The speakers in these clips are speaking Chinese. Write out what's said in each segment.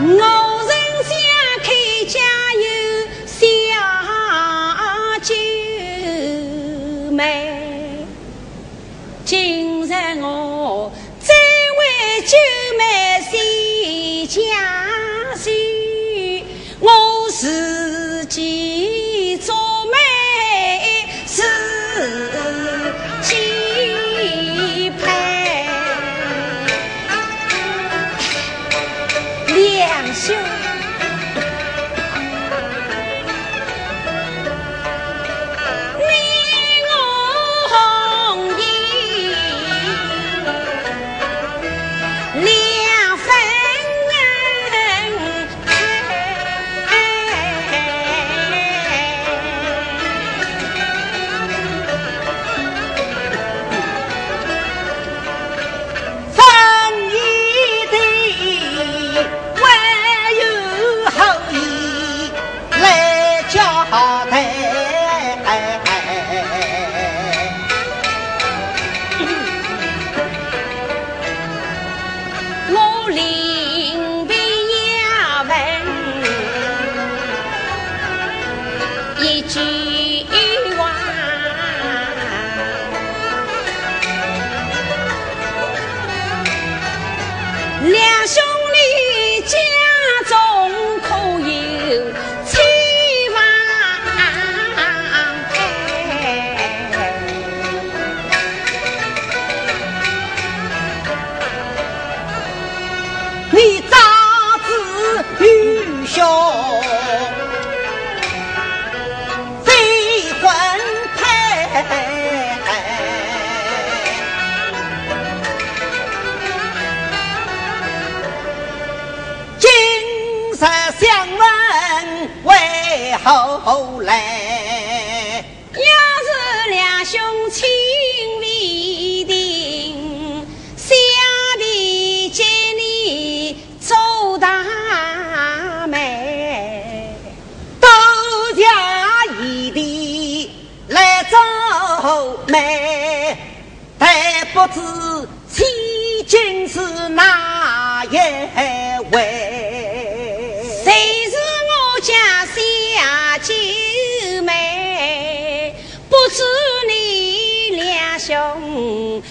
No! ಈ 后来，要是两兄亲未定，下地接你做大媒，都家一地来做媒，但不知千金是哪一位？知你两兄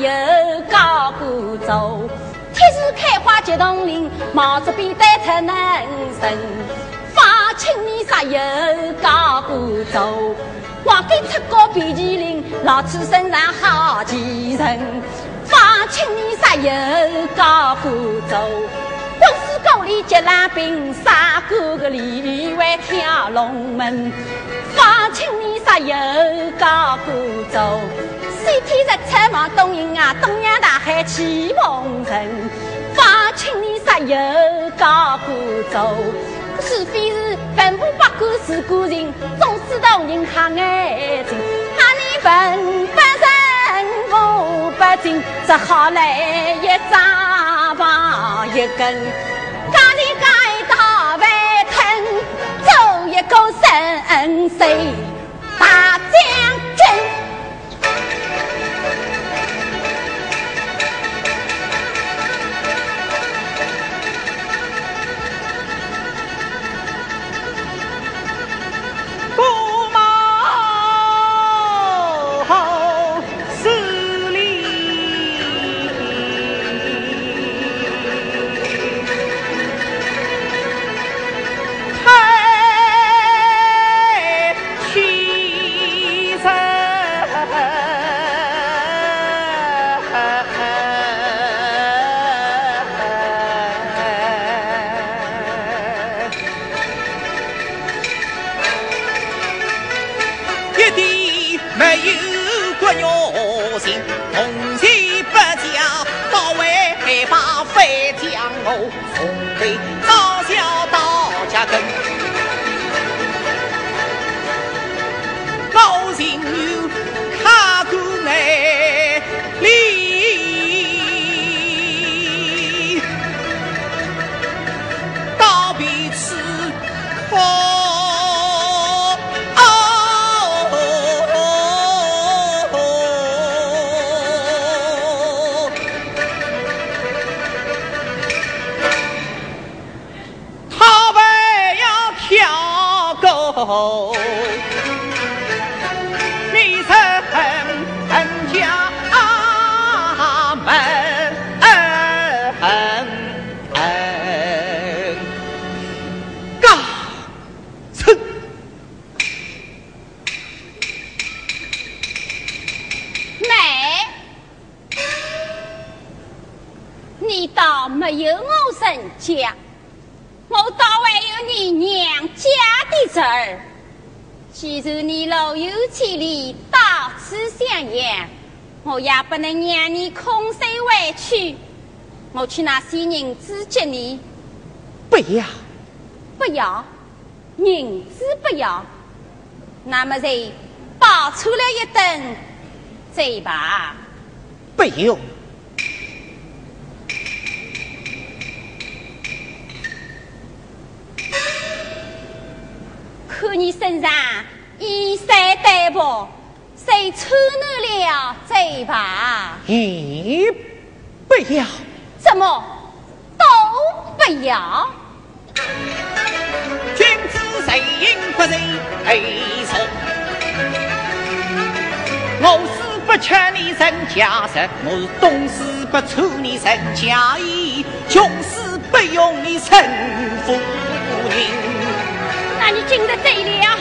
有高过走，天时开花结同林，毛主笔带出能神。放青年啥又高过走，皇帝出高比麒麟，老子身上好几人。放青年啥又高过走，quân 師高里接蓝兵，杀过个里外跳龙门。放青年啥又高过走。西天日出望东营啊，东洋大海起风尘。放青年杀油高过走，除非是本部八股是古人，总是同人瞎眼睛。怕你本不仁，我不敬，只好来一张棒一根，个神岁大将军。我也不能让你空手回去，我去那些人子接你。不要，不要，银子不要。那么就报出来一顿再吧。不用。看你身上衣衫单薄。谁抽你了这吧？咦，不要！怎么都不要？君子谁应不谁，配说。我是不缺你身家食，我是东施不错你身家衣，穷死不用你身夫人。那你进得对了，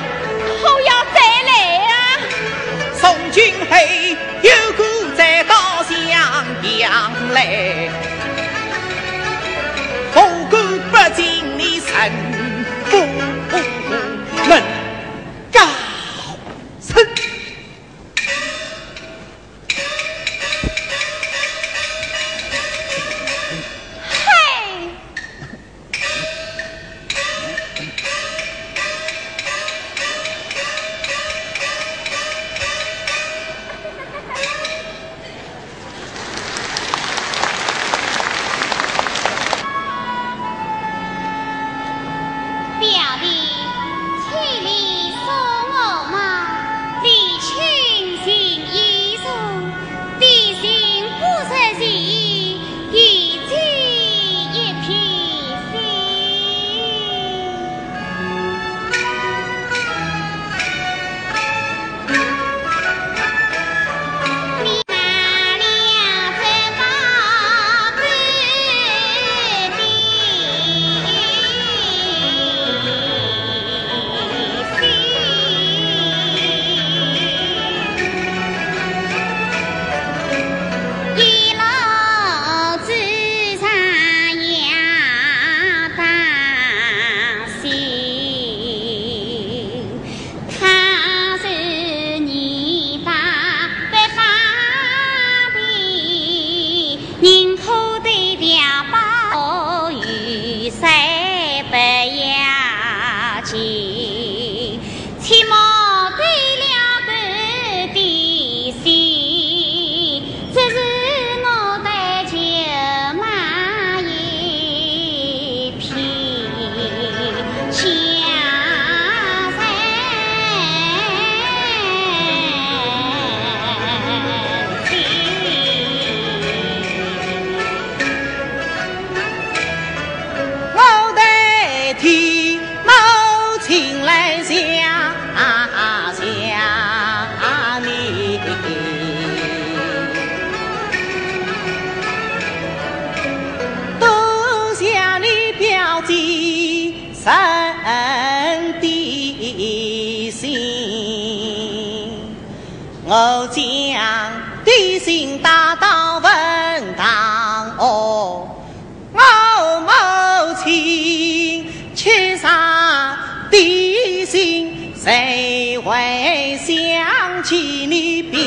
谁会想起你表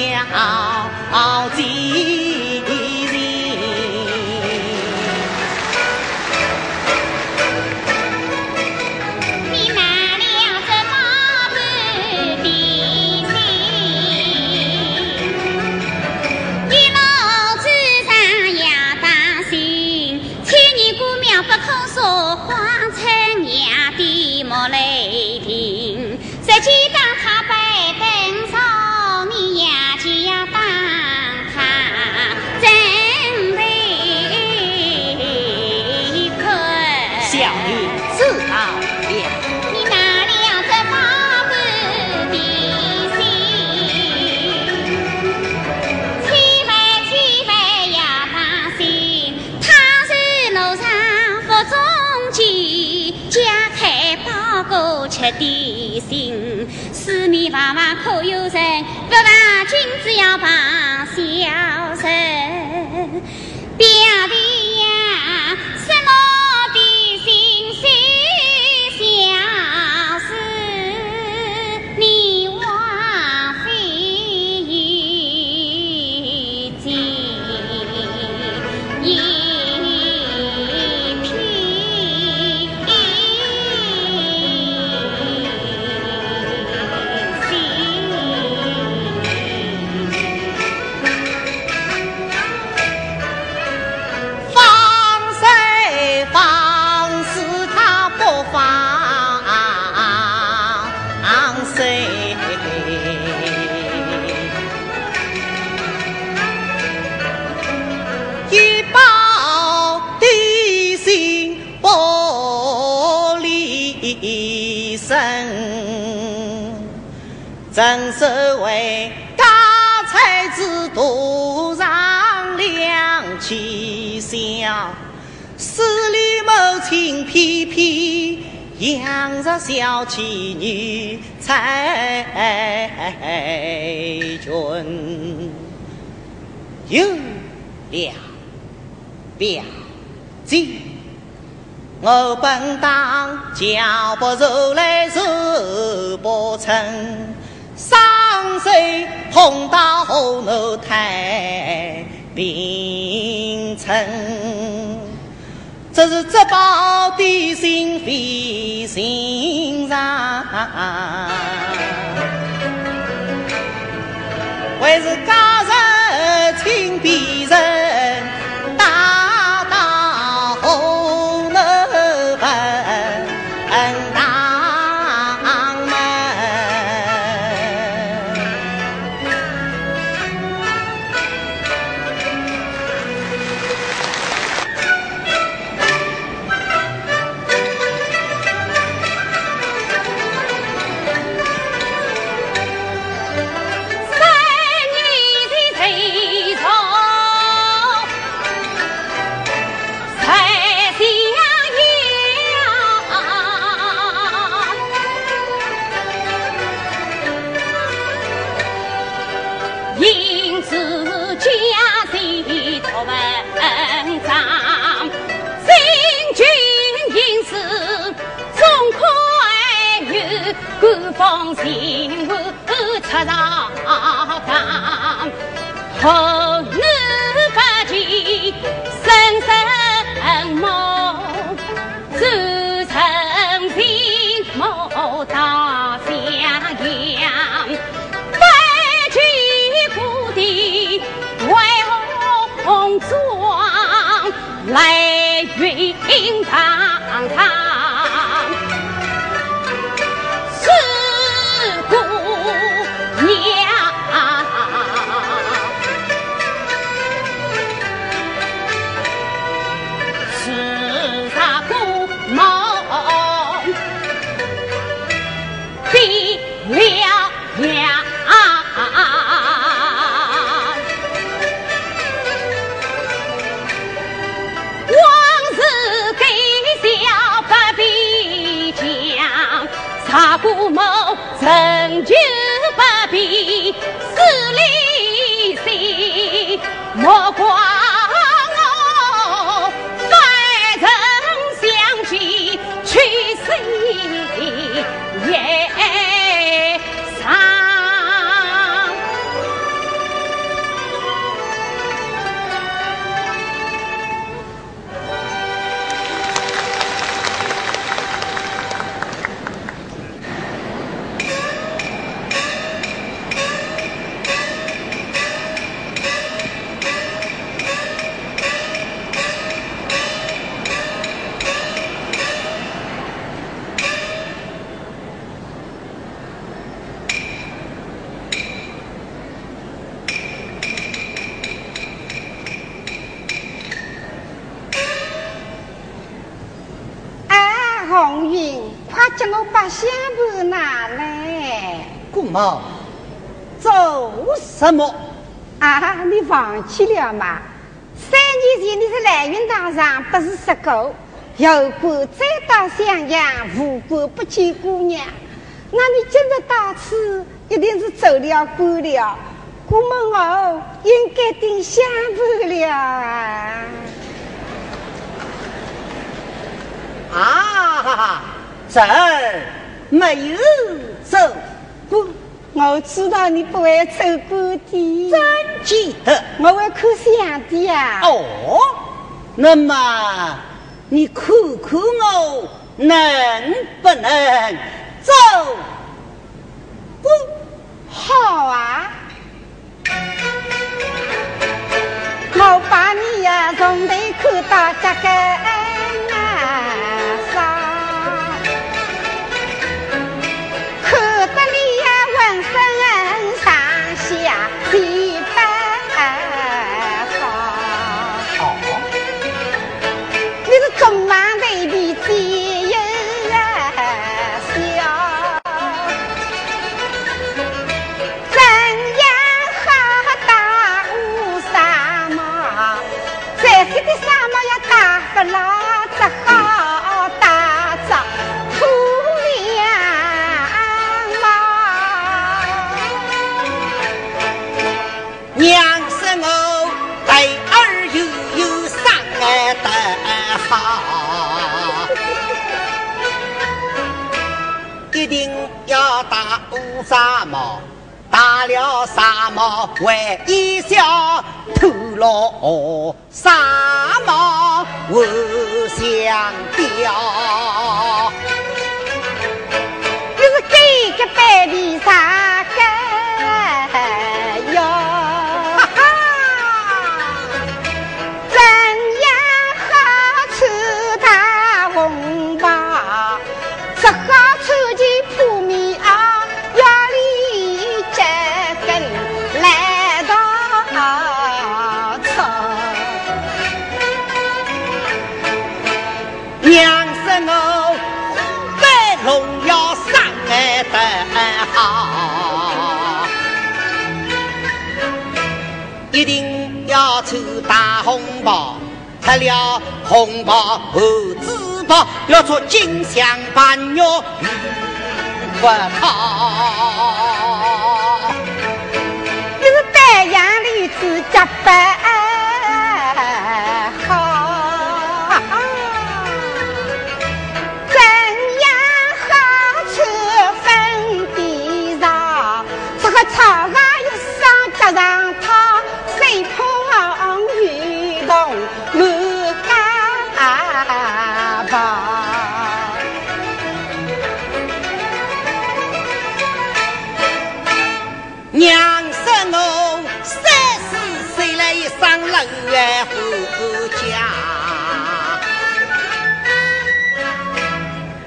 姐？小妻女才俊，有了表姐，我本当脚不如来手不成。双手捧到后脑太平称，这是这宝的心扉心肠，为是家方心无出上当，莫过来，姑妈，做什么？啊，你忘记了吗？三年前你在来云堂上不是说过，有官再到襄阳，无官不见姑娘。那你今日到此，一定是走了官了。姑们哦，应该定香盘了啊！啊哈哈！这儿没有走过，我知道你不会走过的。真记得，我会看相的呀。哦，那么你看看我能不能走过？好啊，我把你呀从头看到脚跟。什么，打了沙漠为一笑，吐了沙漠为香雕。你是给个白里沙包，拆了红包和纸包，要做金镶白玉玉套。你是丹阳女子结拜。岳父家，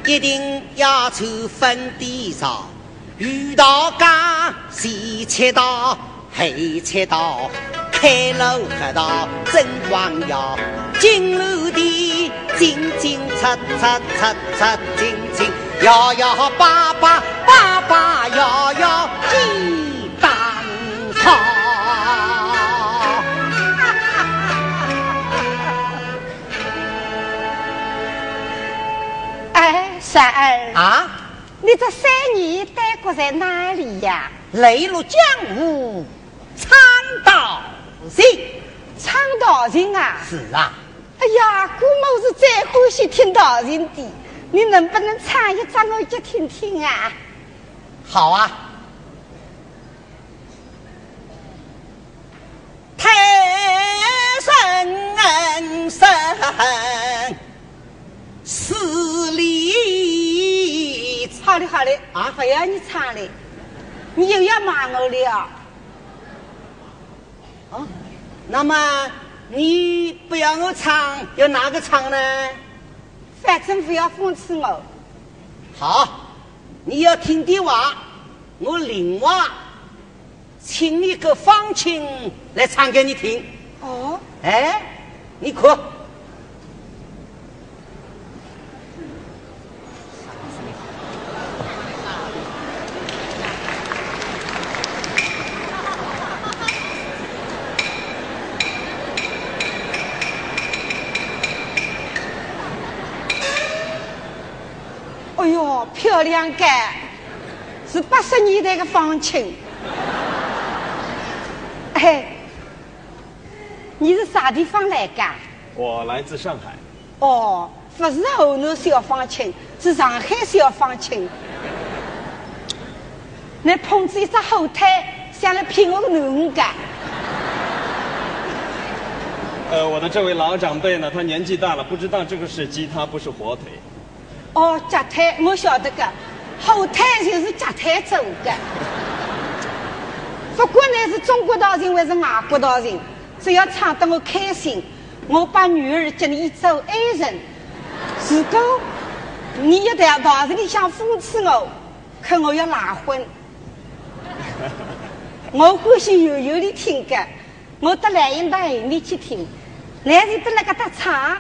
一定要穿粉底裳，玉刀杆，西切刀，后切刀，开路黑道真光耀，金炉的金金擦擦擦擦金金，摇摇摆摆摆摆摇摇几当朝。三儿啊，你这三年待过在哪里呀？雷落江湖，唱道人。唱道情啊？是啊。哎呀，姑母是最欢喜听道情的，你能不能唱一张我就听听啊？好啊。太神神，十里。唱的好的啊，还要你唱嘞，你又要骂我了。啊，那么你不要我唱，要哪个唱呢？反正不要讽刺我。好，你要听的话，我另外请一个方琴来唱给你听。哦，哎，你哭。哎呦，漂亮感，是八十年代的方琴。哎，你是啥地方来的？我来自上海。哦，不是河南小方琴，是上海小方琴。你捧着一只后腿，想来骗我个男家？呃，我的这位老长辈呢，他年纪大了，不知道这个是鸡他，不是火腿。哦，夹腿我晓得个，后腿就是夹腿走的。不管你是中国道人还是外国道人，只要唱得我开心，我把女儿接你做爱人。如果你一旦道人里想讽刺我，可我要拉婚。我欢喜悠悠的听歌，我到兰英大院里去听，来人在那个搭唱。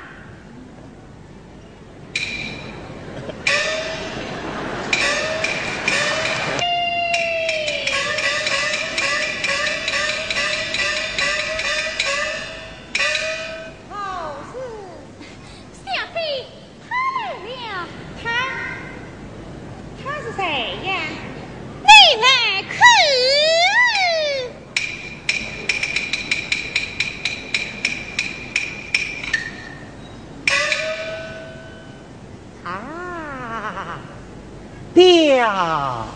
啊。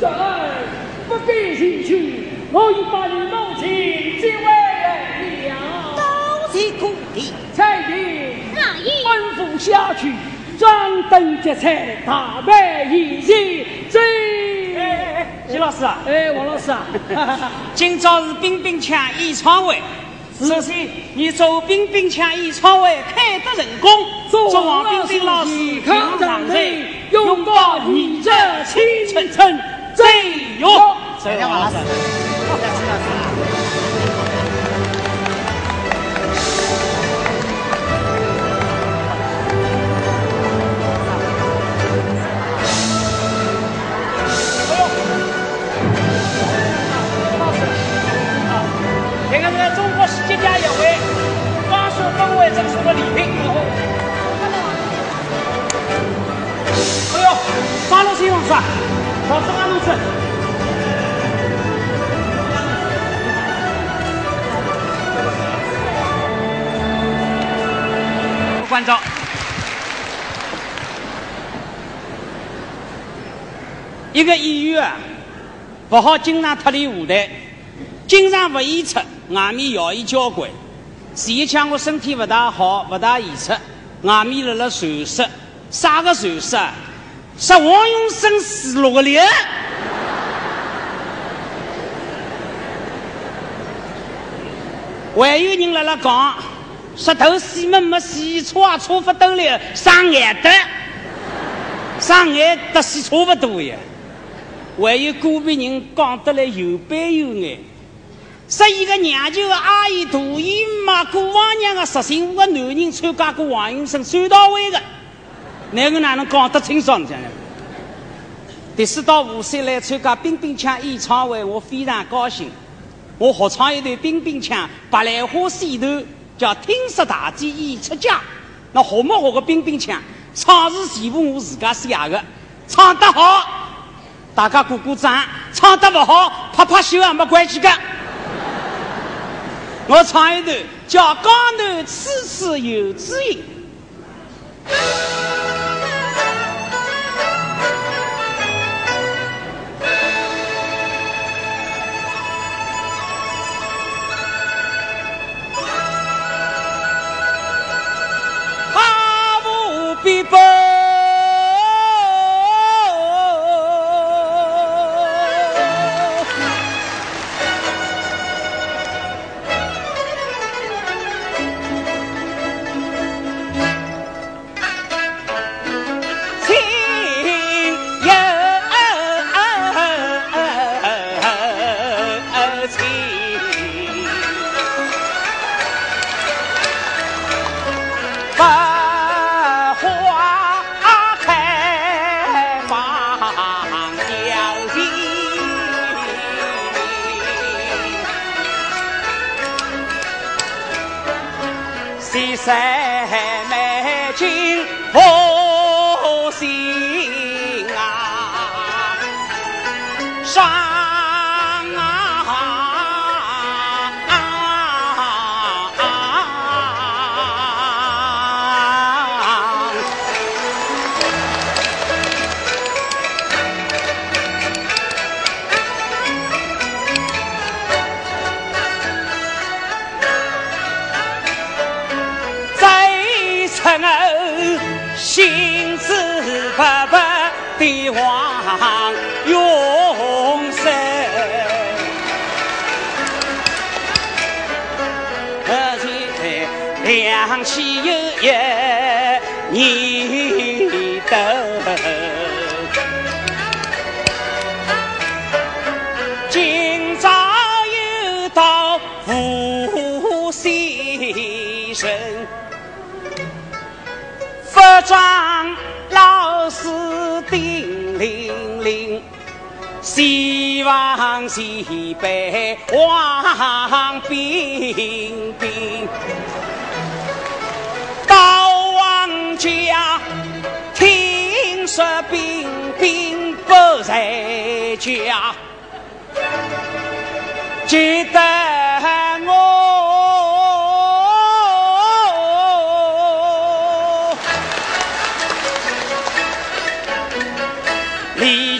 在不必心虚，我已把你母亲接回来了。都是故地，彩云阿姨吩咐下去，张灯结彩，大摆宴席。最哎哎哎，徐老师啊，哎，王老师啊，今朝是冰冰枪演唱会。首先，你祝冰冰枪演唱会开得成功，祝王冰冰老师健康康长长寿寿，永永葆葆你你这这青青春春最最勇勇。谢谢王老师。这个是中国世界家协会花束氛围赠送的礼品。哎呦，马路新王是吧？老师马路子。关照。一个演员，不好经常脱离舞台，经常不演出，外面谣言交关。前一腔我身体不大好，不大演出，外面辣辣传说，啥个传说啊？说王永生死落个脸。还有人辣辣讲，石头西门没西差，差不多了，上眼的，上眼的西差不多呀。还有个别人讲得来有板有眼，说一个娘舅的阿姨大姨妈过往年的十新五个男人参加过王永生追悼会的，那个哪能讲得清爽？讲讲。第四到五岁来参加冰冰枪演唱会，我非常高兴。我合唱一段冰冰枪《白兰花戏头》，叫《听说大姐已出嫁》。那学没学个冰冰枪？唱是全部我自家写的，唱得好，大家鼓鼓掌；唱得不好，拍拍手也没关系的。我唱一段叫《江南处处有知音》。people 亮起有一年灯，今朝又到福先生，服装。老师叮铃铃，希望西北王冰冰。家听说冰冰不在家，记得我。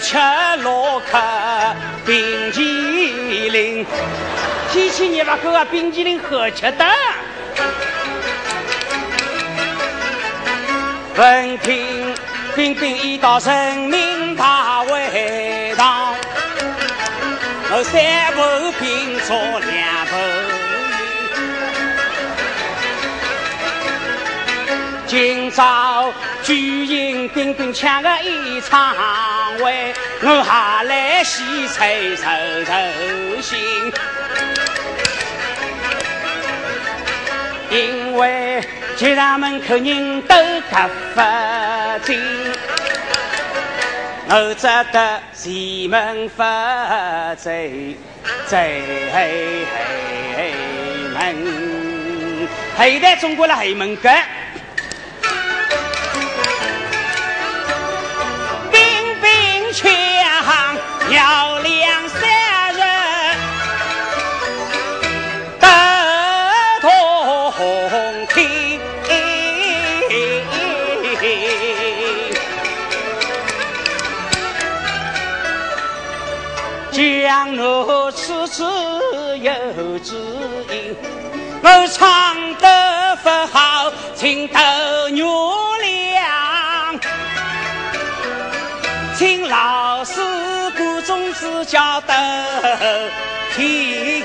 吃洛克冰淇淋，提起你把这个冰淇淋好吃的。闻听冰冰已到人民大会堂，我三步并作两步今朝。举行冰冰抢个演唱会，我还来洗菜收收心，因为街上门口人都可不进，我只得前门不走，走门，后台中国了后门口。要两三让我此次有知音，我唱得不好，请得原谅，请老师。傅中指教得体。